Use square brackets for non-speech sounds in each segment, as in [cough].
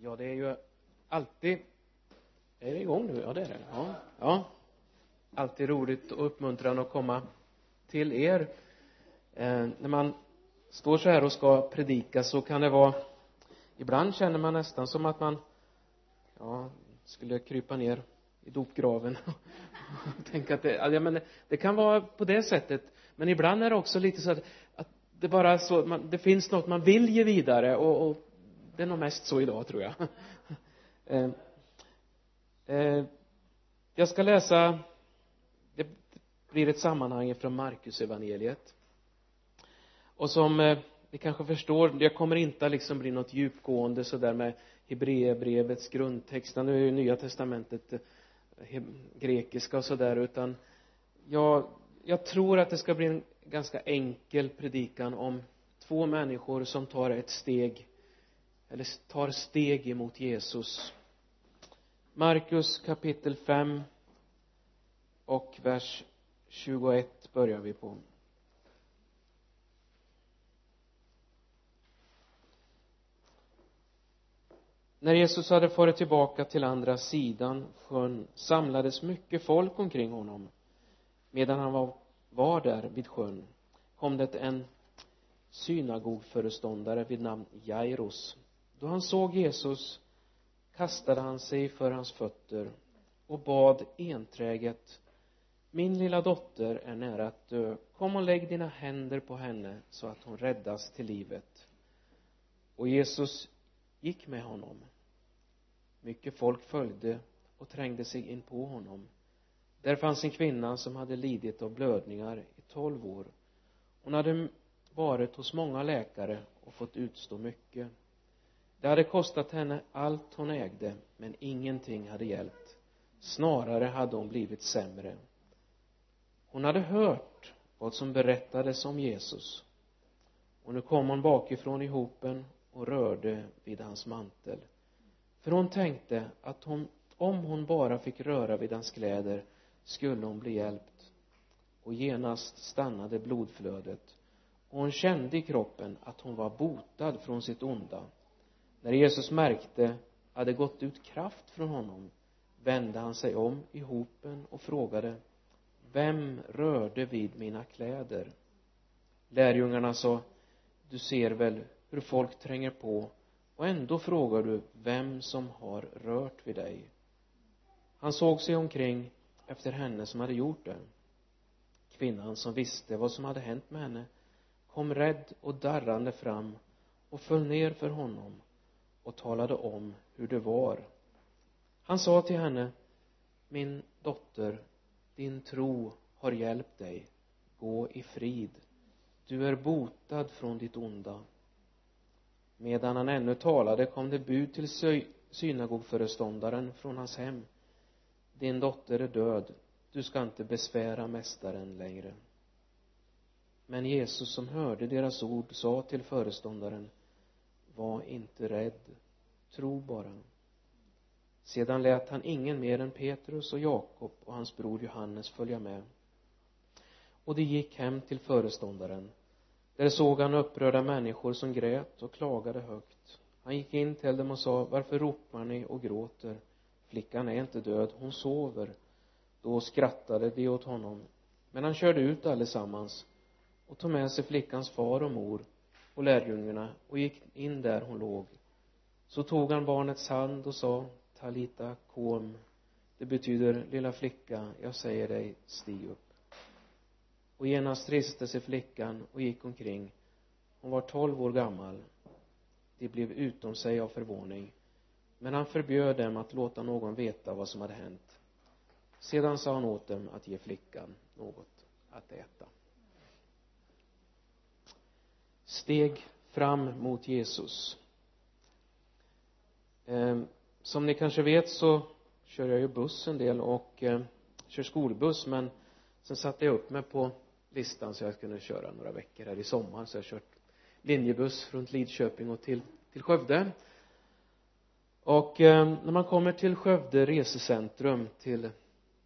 Ja, det är ju alltid är det igång nu? Ja, det är det. Ja, ja. Alltid roligt och uppmuntrande att komma till er. Eh, när man står så här och ska predika så kan det vara ibland känner man nästan som att man ja, skulle krypa ner i dopgraven [laughs] och tänka att det, ja, men det, kan vara på det sättet men ibland är det också lite så att, att det bara så man, det finns något man vill ge vidare och, och det är nog mest så idag tror jag. [laughs] Eh, eh, jag ska läsa det blir ett sammanhang från Markus evangeliet och som eh, ni kanske förstår det kommer inte att liksom bli något djupgående sådär med Hebreerbrevets grundtext. Nu är ju nya testamentet eh, grekiska och sådär utan jag jag tror att det ska bli en ganska enkel predikan om två människor som tar ett steg eller tar steg emot Jesus. Markus kapitel 5 och vers 21 börjar vi på. När Jesus hade farit tillbaka till andra sidan sjön samlades mycket folk omkring honom. Medan han var, var där vid sjön kom det en synagogföreståndare vid namn Jairus då han såg Jesus kastade han sig för hans fötter och bad enträget min lilla dotter är nära att dö. Kom och lägg dina händer på henne så att hon räddas till livet. Och Jesus gick med honom. Mycket folk följde och trängde sig in på honom. Där fanns en kvinna som hade lidit av blödningar i tolv år. Hon hade varit hos många läkare och fått utstå mycket det hade kostat henne allt hon ägde men ingenting hade hjälpt. Snarare hade hon blivit sämre. Hon hade hört vad som berättades om Jesus. Och nu kom hon bakifrån i hopen och rörde vid hans mantel. För hon tänkte att hon, om hon bara fick röra vid hans kläder skulle hon bli hjälpt. Och genast stannade blodflödet. Och hon kände i kroppen att hon var botad från sitt onda när Jesus märkte hade gått ut kraft från honom vände han sig om i hopen och frågade vem rörde vid mina kläder? Lärjungarna sa du ser väl hur folk tränger på och ändå frågar du vem som har rört vid dig. Han såg sig omkring efter henne som hade gjort det. Kvinnan som visste vad som hade hänt med henne kom rädd och darrande fram och föll ner för honom och talade om hur det var. Han sa till henne min dotter din tro har hjälpt dig. Gå i frid. Du är botad från ditt onda. Medan han ännu talade kom det bud till synagogföreståndaren från hans hem. Din dotter är död. Du ska inte besvära mästaren längre. Men Jesus som hörde deras ord sa till föreståndaren var inte rädd. Tro bara. Sedan lät han ingen mer än Petrus och Jakob och hans bror Johannes följa med. Och de gick hem till föreståndaren. Där såg han upprörda människor som grät och klagade högt. Han gick in till dem och sa varför ropar ni och gråter? Flickan är inte död hon sover. Då skrattade de åt honom. Men han körde ut allesammans och tog med sig flickans far och mor och lärjungarna och gick in där hon låg. Så tog han barnets hand och sa talita kom. Det betyder lilla flicka jag säger dig stig upp. Och genast reste sig flickan och gick omkring. Hon var tolv år gammal. De blev utom sig av förvåning. Men han förbjöd dem att låta någon veta vad som hade hänt. Sedan sa han åt dem att ge flickan något att äta. Steg fram mot Jesus. Eh, som ni kanske vet så kör jag ju buss en del och eh, kör skolbuss men sen satte jag upp mig på listan så jag kunde köra några veckor här i sommar. Så jag har kört linjebuss runt Lidköping och till till Skövde. Och eh, när man kommer till Skövde resecentrum till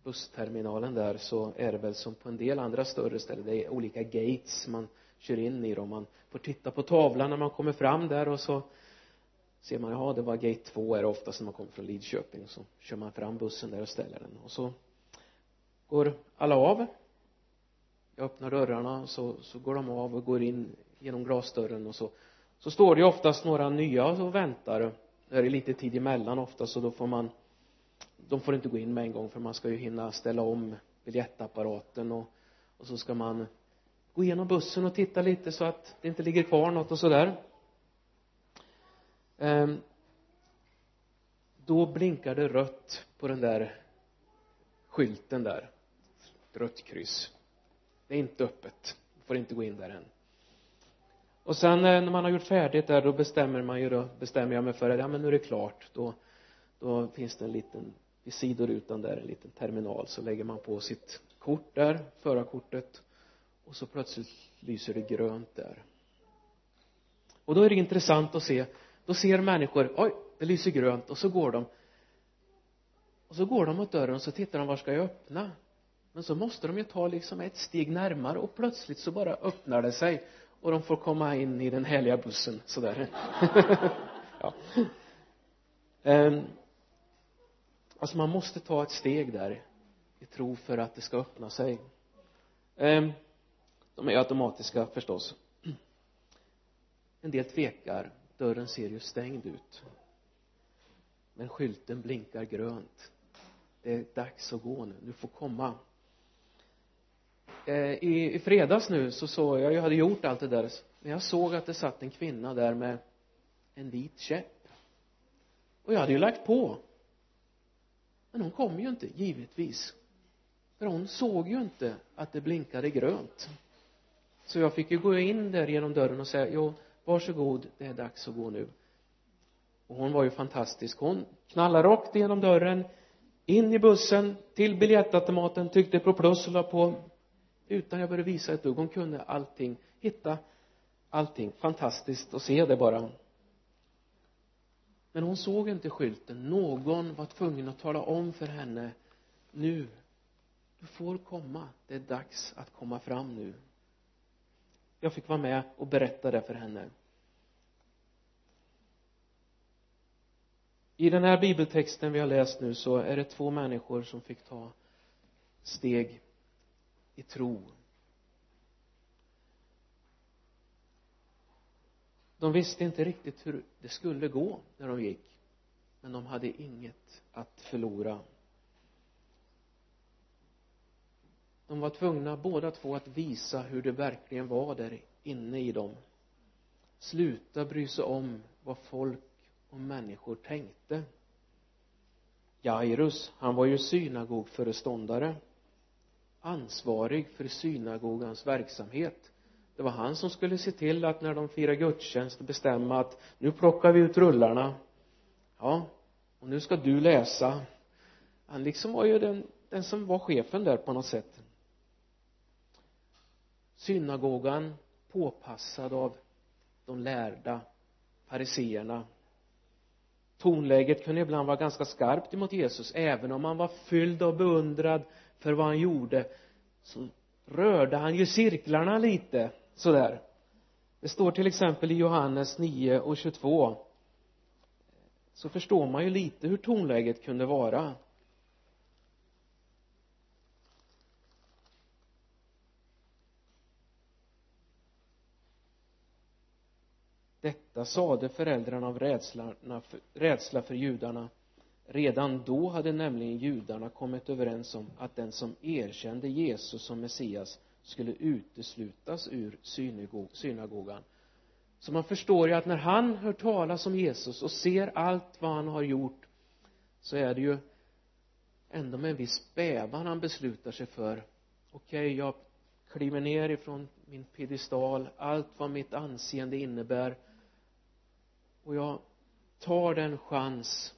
bussterminalen där så är det väl som på en del andra större ställen. Det är olika gates man kör in i dem. Man får titta på tavlan när man kommer fram där och så ser man, ja det var gate 2 är det oftast när man kommer från Lidköping. Så kör man fram bussen där och ställer den. Och så går alla av. Jag öppnar dörrarna så, så går de av och går in genom glasdörren och så så står det ju oftast några nya och väntar. Det är lite tid emellan ofta så då får man de får inte gå in med en gång för man ska ju hinna ställa om biljettapparaten och, och så ska man gå igenom bussen och titta lite så att det inte ligger kvar något och sådär. Ehm, då blinkar det rött på den där skylten där. Rött kryss. Det är inte öppet. Får inte gå in där än. Och sen eh, när man har gjort färdigt där då bestämmer man ju då bestämmer jag mig för att ja men nu är det klart. Då då finns det en liten vid sidorutan där en liten terminal. Så lägger man på sitt kort där förarkortet och så plötsligt lyser det grönt där. Och då är det intressant att se då ser människor oj det lyser grönt och så går de. Och så går de mot dörren och så tittar de var ska jag öppna? Men så måste de ju ta liksom ett steg närmare och plötsligt så bara öppnar det sig och de får komma in i den härliga bussen sådär. [laughs] Ja. Um, alltså man måste ta ett steg där i tro för att det ska öppna sig. Um, de är automatiska förstås. En del tvekar. Dörren ser ju stängd ut. Men skylten blinkar grönt. Det är dags att gå nu. Du får komma. Eh, i, i fredags nu så såg jag, jag hade gjort allt det där men jag såg att det satt en kvinna där med en vit käpp. Och jag hade ju lagt på. Men hon kom ju inte givetvis. För hon såg ju inte att det blinkade grönt så jag fick ju gå in där genom dörren och säga jo varsågod det är dags att gå nu. Och hon var ju fantastisk. Hon knallade rakt genom dörren in i bussen till biljettautomaten tryckte på plus och la på. Utan jag behövde visa ett dugg. Hon kunde allting. Hitta allting. Fantastiskt att se det bara. Men hon såg inte skylten. Någon var tvungen att tala om för henne nu du får komma. Det är dags att komma fram nu jag fick vara med och berätta det för henne. I den här bibeltexten vi har läst nu så är det två människor som fick ta steg i tro. De visste inte riktigt hur det skulle gå när de gick men de hade inget att förlora. De var tvungna båda två att visa hur det verkligen var där inne i dem. Sluta bry sig om vad folk och människor tänkte. Jairus han var ju synagogföreståndare. Ansvarig för synagogans verksamhet. Det var han som skulle se till att när de firar gudstjänst bestämma att nu plockar vi ut rullarna. Ja och nu ska du läsa. Han liksom var ju den, den som var chefen där på något sätt synagogan påpassad av de lärda fariseerna. Tonläget kunde ibland vara ganska skarpt emot Jesus. Även om han var fylld av beundrad för vad han gjorde så rörde han ju cirklarna lite sådär. Det står till exempel i Johannes 9 och 22 så förstår man ju lite hur tonläget kunde vara. Detta sade föräldrarna av rädsla, rädsla för judarna. Redan då hade nämligen judarna kommit överens om att den som erkände Jesus som Messias skulle uteslutas ur synagogan. Så man förstår ju att när han hör talas om Jesus och ser allt vad han har gjort så är det ju ändå med en viss bävan han beslutar sig för. Okej okay, jag kliver ner ifrån min piedestal. Allt vad mitt anseende innebär och jag tar den chans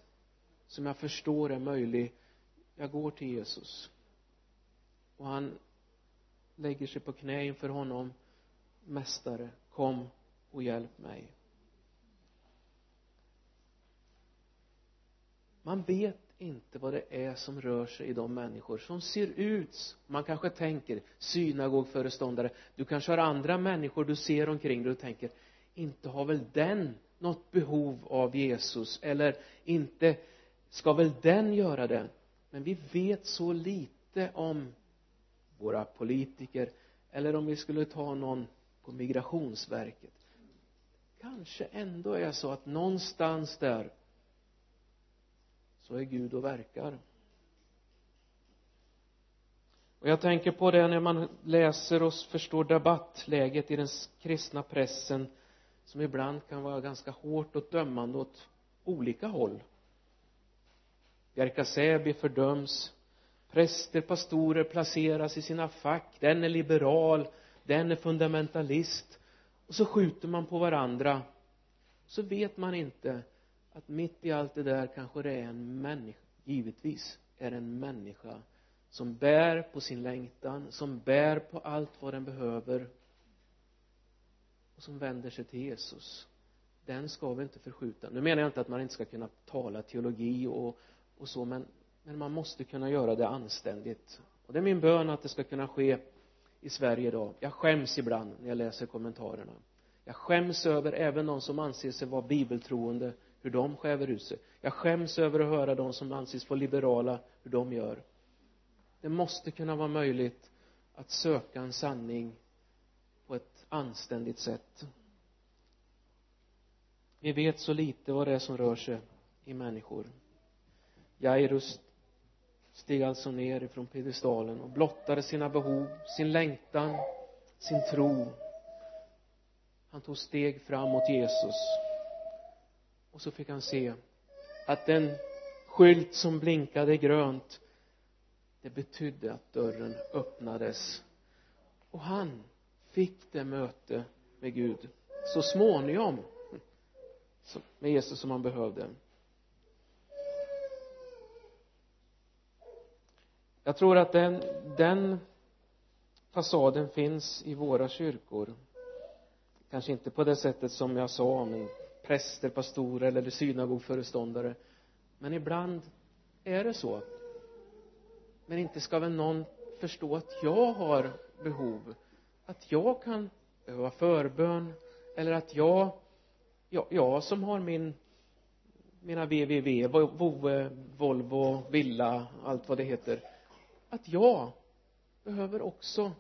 som jag förstår är möjlig. Jag går till Jesus. Och han lägger sig på knä inför honom. Mästare kom och hjälp mig. Man vet inte vad det är som rör sig i de människor som ser ut man kanske tänker synagogföreståndare. Du kanske har andra människor du ser omkring dig och tänker inte har väl den något behov av Jesus eller inte ska väl den göra det? Men vi vet så lite om våra politiker eller om vi skulle ta någon på migrationsverket. Kanske ändå är så att någonstans där så är Gud och verkar. Och jag tänker på det när man läser och förstår debattläget i den kristna pressen som ibland kan vara ganska hårt och dömande åt olika håll. Bjärka Säby fördöms präster, pastorer placeras i sina fack den är liberal den är fundamentalist och så skjuter man på varandra. Så vet man inte att mitt i allt det där kanske det är en människa givetvis är det en människa som bär på sin längtan som bär på allt vad den behöver och som vänder sig till Jesus den ska vi inte förskjuta. Nu menar jag inte att man inte ska kunna tala teologi och, och så men, men man måste kunna göra det anständigt. Och det är min bön att det ska kunna ske i Sverige idag. Jag skäms ibland när jag läser kommentarerna. Jag skäms över även de som anser sig vara bibeltroende hur de skäver ut sig. Jag skäms över att höra de som anses vara liberala hur de gör. Det måste kunna vara möjligt att söka en sanning anständigt sätt. Vi vet så lite vad det är som rör sig i människor. Jairus steg alltså ner ifrån piedestalen och blottade sina behov, sin längtan, sin tro. Han tog steg fram mot Jesus. Och så fick han se att den skylt som blinkade grönt det betydde att dörren öppnades. Och han fick det möte med Gud så småningom med Jesus som han behövde. Jag tror att den, den fasaden finns i våra kyrkor. Kanske inte på det sättet som jag sa om präster, pastorer eller synagogföreståndare. Men ibland är det så. Men inte ska väl någon förstå att jag har behov att jag kan behöva förbön eller att jag jag, jag som har min mina www, Vove, Volvo, Villa, allt vad det heter att jag behöver också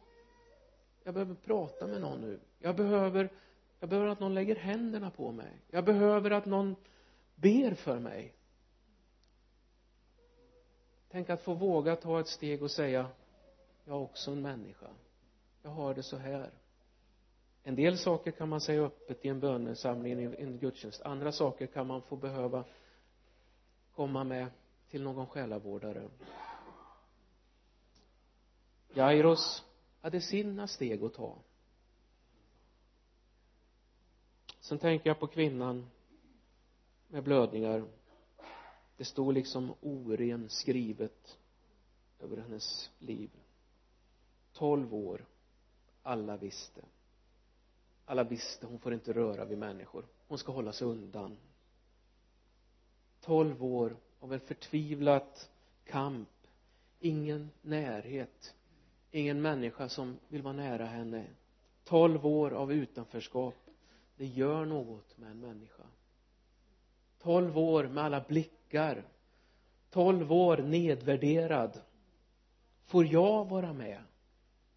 jag behöver prata med någon nu. Jag behöver jag behöver att någon lägger händerna på mig. Jag behöver att någon ber för mig. Tänk att få våga ta ett steg och säga jag är också en människa jag har det så här. En del saker kan man säga öppet i en bönesamling i en gudstjänst. Andra saker kan man få behöva komma med till någon själavårdare. Jairus hade sina steg att ta. Sen tänker jag på kvinnan med blödningar. Det stod liksom oren skrivet över hennes liv. Tolv år alla visste. Alla visste hon får inte röra vid människor. Hon ska hålla sig undan. Tolv år av en förtvivlat kamp. Ingen närhet. Ingen människa som vill vara nära henne. Tolv år av utanförskap. Det gör något med en människa. Tolv år med alla blickar. Tolv år nedvärderad. Får jag vara med?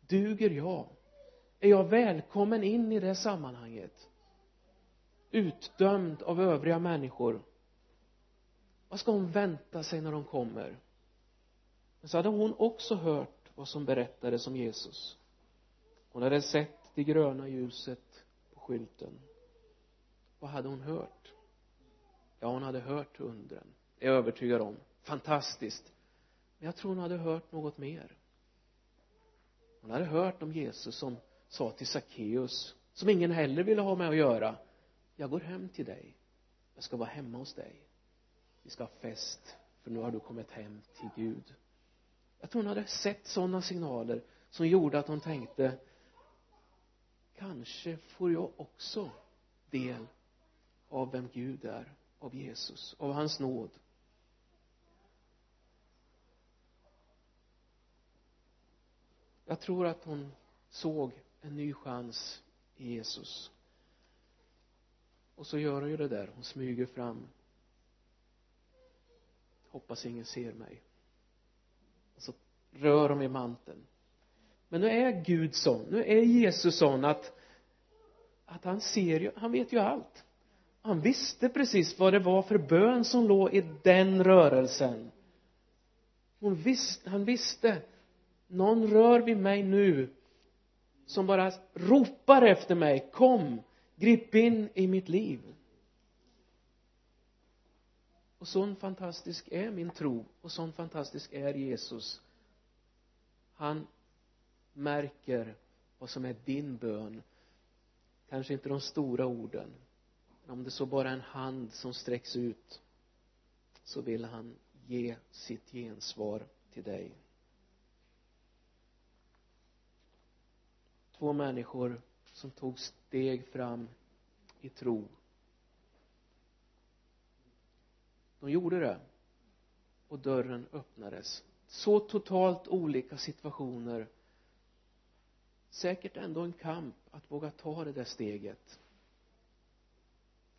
Duger jag? Är jag välkommen in i det sammanhanget? Utdömd av övriga människor. Vad ska hon vänta sig när de kommer? Men så hade hon också hört vad som berättades om Jesus. Hon hade sett det gröna ljuset på skylten. Vad hade hon hört? Ja hon hade hört undren det är jag övertygad om. Fantastiskt. Men jag tror hon hade hört något mer. Hon hade hört om Jesus som sa till Sackeus som ingen heller ville ha med att göra jag går hem till dig. Jag ska vara hemma hos dig. Vi ska ha fest för nu har du kommit hem till Gud. Jag tror hon hade sett sådana signaler som gjorde att hon tänkte kanske får jag också del av vem Gud är av Jesus, av hans nåd. Jag tror att hon såg en ny chans i Jesus. Och så gör hon ju det där. Hon smyger fram. Hoppas ingen ser mig. Och så rör hon i manteln. Men nu är Gud sån. Nu är Jesus sån att att han ser ju, han vet ju allt. Han visste precis vad det var för bön som låg i den rörelsen. Hon visste, han visste någon rör vid mig nu som bara ropar efter mig kom grip in i mitt liv. Och sån fantastisk är min tro och sån fantastisk är Jesus. Han märker vad som är din bön. Kanske inte de stora orden men om det så bara är en hand som sträcks ut så vill han ge sitt gensvar till dig. Två människor som tog steg fram i tro. De gjorde det och dörren öppnades. Så totalt olika situationer. Säkert ändå en kamp att våga ta det där steget.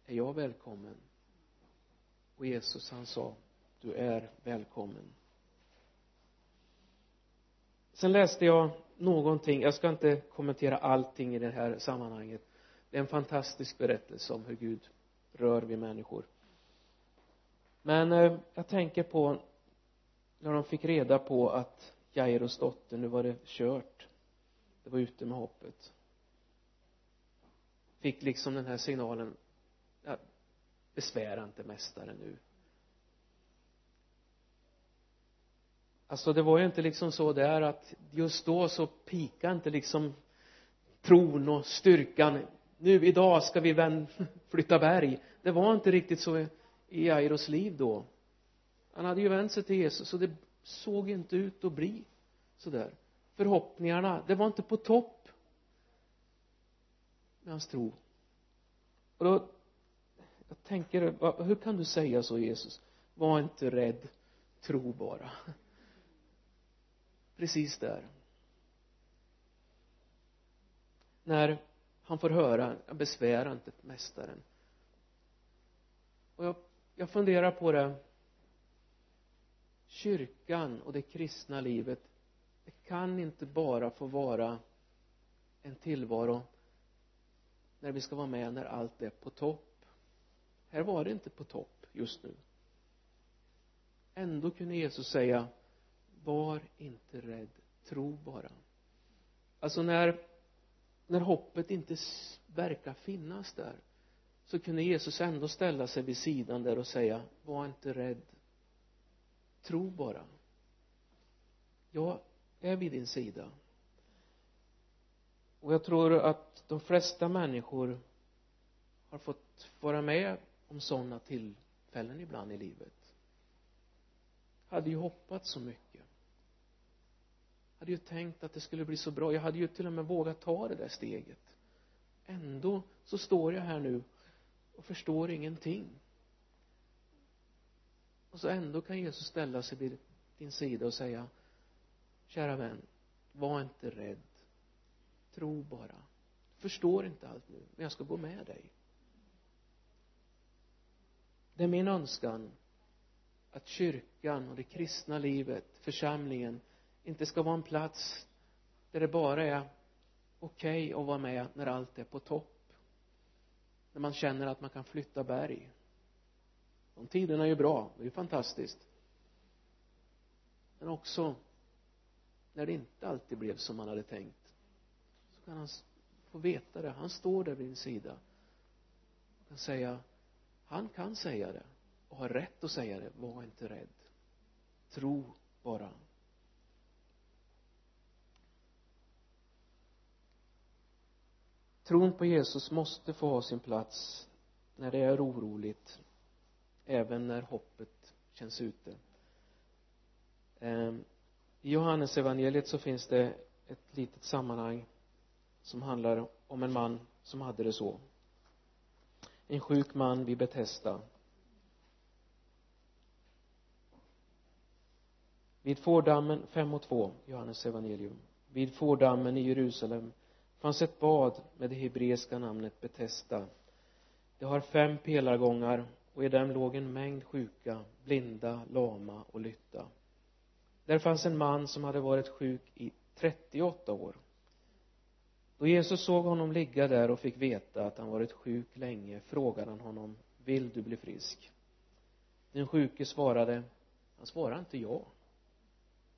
Är jag välkommen? Och Jesus han sa du är välkommen. Sen läste jag någonting. Jag ska inte kommentera allting i det här sammanhanget. Det är en fantastisk berättelse om hur Gud rör vid människor. Men eh, jag tänker på när de fick reda på att Jairos dotter, nu var det kört. Det var ute med hoppet. Fick liksom den här signalen ja, besvära inte mästaren nu. Alltså det var ju inte liksom så där att just då så pika inte liksom tron och styrkan. Nu idag ska vi vän, [laughs] flytta berg. Det var inte riktigt så i Jairos liv då. Han hade ju vänt sig till Jesus så det såg inte ut att bli sådär förhoppningarna det var inte på topp med hans tro. Och då jag tänker hur kan du säga så Jesus? Var inte rädd tro bara precis där. När han får höra besvära inte mästaren. Och jag, jag funderar på det. Kyrkan och det kristna livet det kan inte bara få vara en tillvaro när vi ska vara med när allt är på topp. Här var det inte på topp just nu. Ändå kunde Jesus säga var inte rädd. Tro bara. Alltså när när hoppet inte verkar finnas där så kunde Jesus ändå ställa sig vid sidan där och säga var inte rädd. Tro bara. Jag är vid din sida. Och jag tror att de flesta människor har fått vara med om sådana tillfällen ibland i livet. Hade ju hoppats så mycket hade ju tänkt att det skulle bli så bra. Jag hade ju till och med vågat ta det där steget. Ändå så står jag här nu och förstår ingenting. Och så ändå kan Jesus ställa sig vid din sida och säga kära vän var inte rädd. Tro bara. Förstår inte allt nu men jag ska gå med dig. Det är min önskan att kyrkan och det kristna livet församlingen inte ska vara en plats där det bara är okej okay att vara med när allt är på topp. När man känner att man kan flytta berg. De tiderna är ju bra det är ju fantastiskt. Men också när det inte alltid blev som man hade tänkt så kan han få veta det. Han står där vid din sida och kan säga han kan säga det och har rätt att säga det. Var inte rädd. Tro bara. Tron på Jesus måste få ha sin plats när det är oroligt även när hoppet känns ute. Ehm, I Johannes evangeliet så finns det ett litet sammanhang som handlar om en man som hade det så. En sjuk man vid Betesda. Vid fårdammen fem och två Johannes evangelium. Vid fårdammen i Jerusalem fanns ett bad med det hebreiska namnet Betesda. Det har fem pelargångar och i dem låg en mängd sjuka, blinda, lama och lytta. Där fanns en man som hade varit sjuk i 38 år. Då Jesus såg honom ligga där och fick veta att han varit sjuk länge frågade han honom vill du bli frisk? Den sjuke svarade han svarade inte ja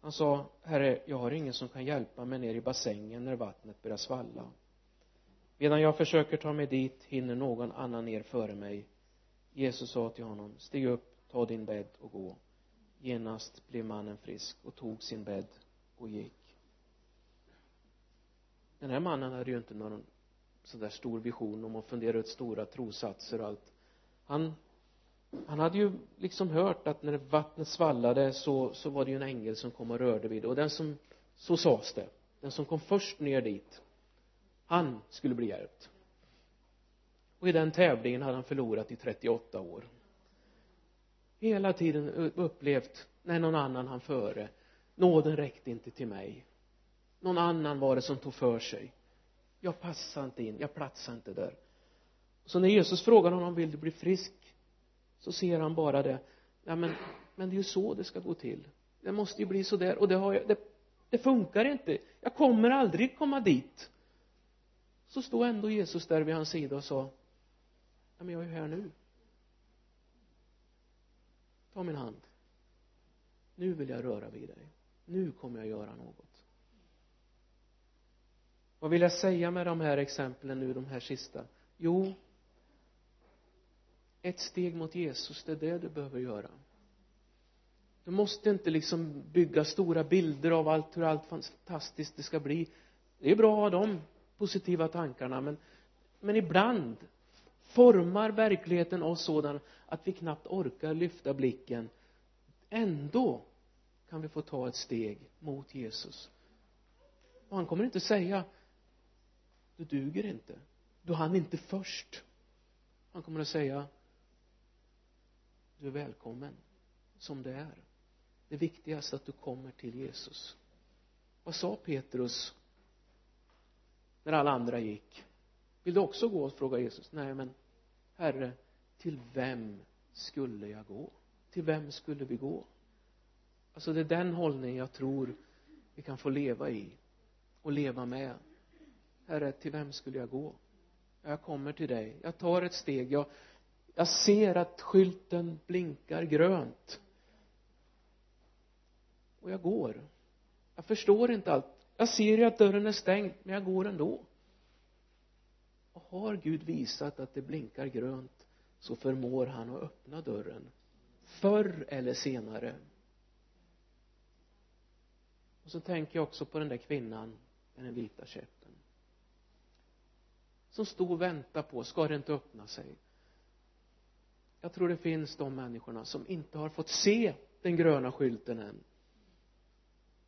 han sa herre jag har ingen som kan hjälpa mig ner i bassängen när vattnet börjar svalla. Medan jag försöker ta mig dit hinner någon annan ner före mig. Jesus sa till honom stig upp ta din bädd och gå. Genast blev mannen frisk och tog sin bädd och gick. Den här mannen hade ju inte någon sån där stor vision om att fundera ut stora trosatser och allt. Han han hade ju liksom hört att när vattnet svallade så, så var det ju en ängel som kom och rörde vid. Det och den som, så sades det. Den som kom först ner dit han skulle bli hjälpt. Och i den tävlingen hade han förlorat i 38 år. Hela tiden upplevt när någon annan han före. Nåden räckte inte till mig. Någon annan var det som tog för sig. Jag passade inte in, jag platsade inte där. Så när Jesus frågade honom vill du bli frisk? Så ser han bara det. Ja men men det är ju så det ska gå till. Det måste ju bli så där. Och det har jag, det, det funkar inte. Jag kommer aldrig komma dit. Så stod ändå Jesus där vid hans sida och sa ja men jag är ju här nu. Ta min hand. Nu vill jag röra vid dig. Nu kommer jag göra något. Vad vill jag säga med de här exemplen nu de här sista? Jo ett steg mot Jesus det är det du behöver göra. Du måste inte liksom bygga stora bilder av allt hur allt fantastiskt det ska bli. Det är bra att ha de positiva tankarna men men ibland formar verkligheten oss sådan att vi knappt orkar lyfta blicken. Ändå kan vi få ta ett steg mot Jesus. Och han kommer inte säga du duger inte. Du hann inte först. Han kommer att säga du är välkommen som du är. Det viktigaste är att du kommer till Jesus. Vad sa Petrus när alla andra gick? Vill du också gå och fråga Jesus? Nej men herre till vem skulle jag gå? Till vem skulle vi gå? Alltså det är den hållningen jag tror vi kan få leva i och leva med. Herre till vem skulle jag gå? Jag kommer till dig. Jag tar ett steg. Jag jag ser att skylten blinkar grönt. Och jag går. Jag förstår inte allt. Jag ser ju att dörren är stängd men jag går ändå. Och har Gud visat att det blinkar grönt så förmår han att öppna dörren. Förr eller senare. Och så tänker jag också på den där kvinnan med den vita käppen. Som stod och väntade på ska det inte öppna sig? Jag tror det finns de människorna som inte har fått se den gröna skylten än.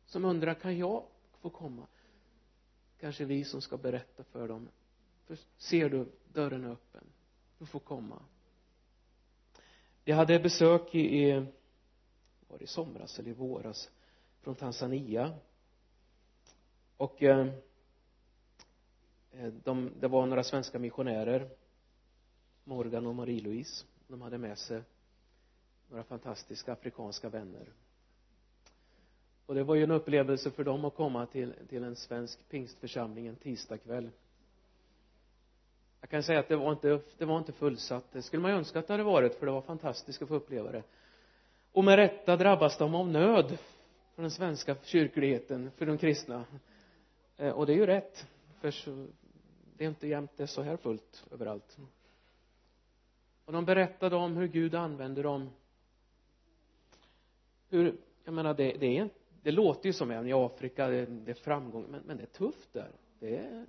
Som undrar kan jag få komma? Kanske vi som ska berätta för dem. För ser du dörren är öppen. Du får komma. Jag hade besök i, i var det i somras eller i våras från Tanzania. Och eh, eh, de, det var några svenska missionärer Morgan och Marie-Louise de hade med sig några fantastiska afrikanska vänner. Och det var ju en upplevelse för dem att komma till, till en svensk pingstförsamling en tisdagkväll. Jag kan säga att det var inte, det var inte fullsatt. Det skulle man ju önska att det hade varit för det var fantastiskt att få uppleva det. Och med rätta drabbas de av nöd för den svenska kyrkligheten för de kristna. Eh, och det är ju rätt för så, det är inte jämt det är så här fullt överallt och de berättade om hur Gud använder dem. Hur, jag menar det, det är det låter ju som en i Afrika det, det är framgång men, men det är tufft där. Det är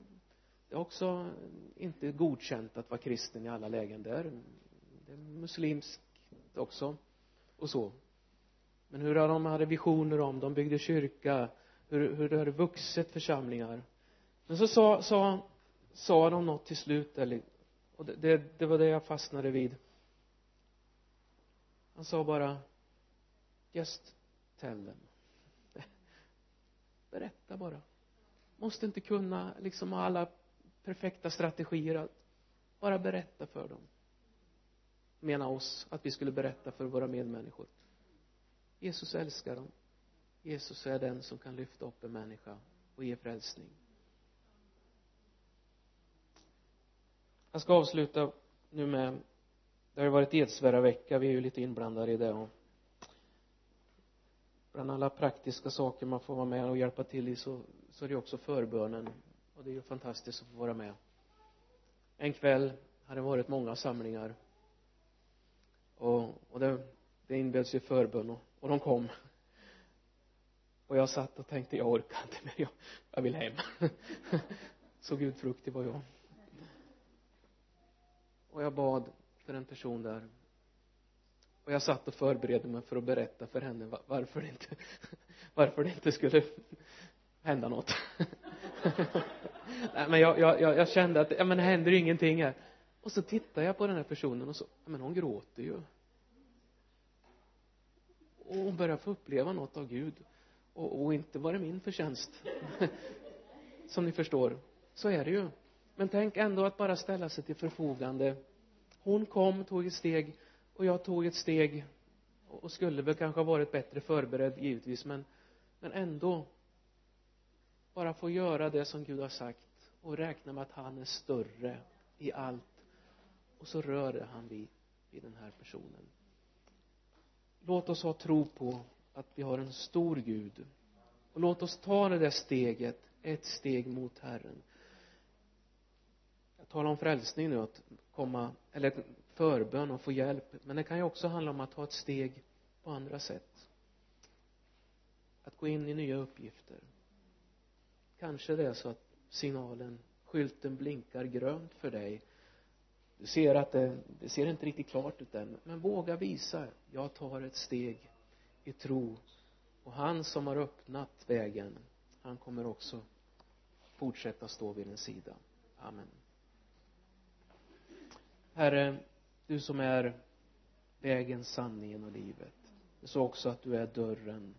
det är också inte godkänt att vara kristen i alla lägen där. Det är muslimskt också och så. Men hur de hade visioner om de byggde kyrka hur, hur det hade vuxit församlingar. Men så sa, sa, sa de något till slut eller och det, det, det var det jag fastnade vid. Han sa bara just tell them. [laughs] Berätta bara. Måste inte kunna liksom ha alla perfekta strategier att bara berätta för dem. Mena oss att vi skulle berätta för våra medmänniskor. Jesus älskar dem. Jesus är den som kan lyfta upp en människa och ge frälsning. Jag ska avsluta nu med det har ju varit edsvärarvecka vi är ju lite inblandade i det och bland alla praktiska saker man får vara med och hjälpa till i så, så är det också förbönen och det är ju fantastiskt att få vara med. En kväll har det varit många samlingar och, och det, det inbjöds ju förbön och, och de kom. Och jag satt och tänkte jag orkar inte mer jag, jag vill hem. [laughs] Så gudfruktig var jag och jag bad för en person där. Och jag satt och förberedde mig för att berätta för henne varför det inte [laughs] varför det inte skulle hända något. [laughs] Nej men jag, jag, jag, kände att ja men det händer ingenting här. Och så tittade jag på den här personen och så ja men hon gråter ju. Och hon börjar få uppleva något av Gud. Och, och inte var det min förtjänst. [laughs] Som ni förstår så är det ju men tänk ändå att bara ställa sig till förfogande. Hon kom, tog ett steg och jag tog ett steg och skulle väl kanske ha varit bättre förberedd givetvis men men ändå bara få göra det som Gud har sagt och räkna med att han är större i allt. Och så rörde han vid, vid den här personen. Låt oss ha tro på att vi har en stor Gud. Och låt oss ta det där steget ett steg mot Herren. Tala om frälsning nu att komma eller förbön och få hjälp. Men det kan ju också handla om att ta ett steg på andra sätt. Att gå in i nya uppgifter. Kanske det är så att signalen skylten blinkar grönt för dig. Du ser att det, det ser inte riktigt klart ut än men våga visa. Jag tar ett steg i tro. Och han som har öppnat vägen han kommer också fortsätta stå vid din sida. Amen herre du som är vägen, sanningen och livet. Det så också att du är dörren.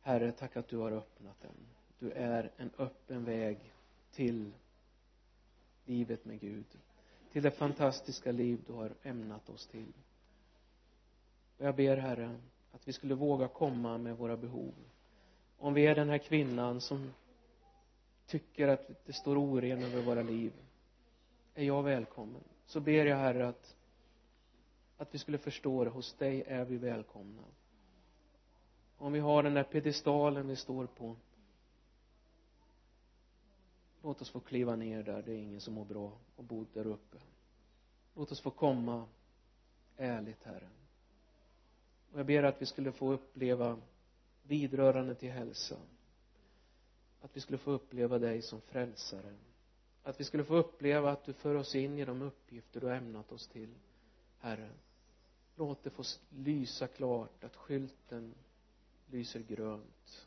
Herre tack att du har öppnat den. Du är en öppen väg till livet med Gud. Till det fantastiska liv du har ämnat oss till. Och jag ber herre att vi skulle våga komma med våra behov. Om vi är den här kvinnan som tycker att det står oren över våra liv är jag välkommen. Så ber jag herre att att vi skulle förstå det. Hos dig är vi välkomna. Om vi har den där pedestalen vi står på låt oss få kliva ner där. Det är ingen som mår bra och bo där uppe. Låt oss få komma ärligt herre. Och jag ber att vi skulle få uppleva vidrörande till hälsa. Att vi skulle få uppleva dig som frälsare att vi skulle få uppleva att du för oss in i de uppgifter du har ämnat oss till herre. Låt det få lysa klart att skylten lyser grönt.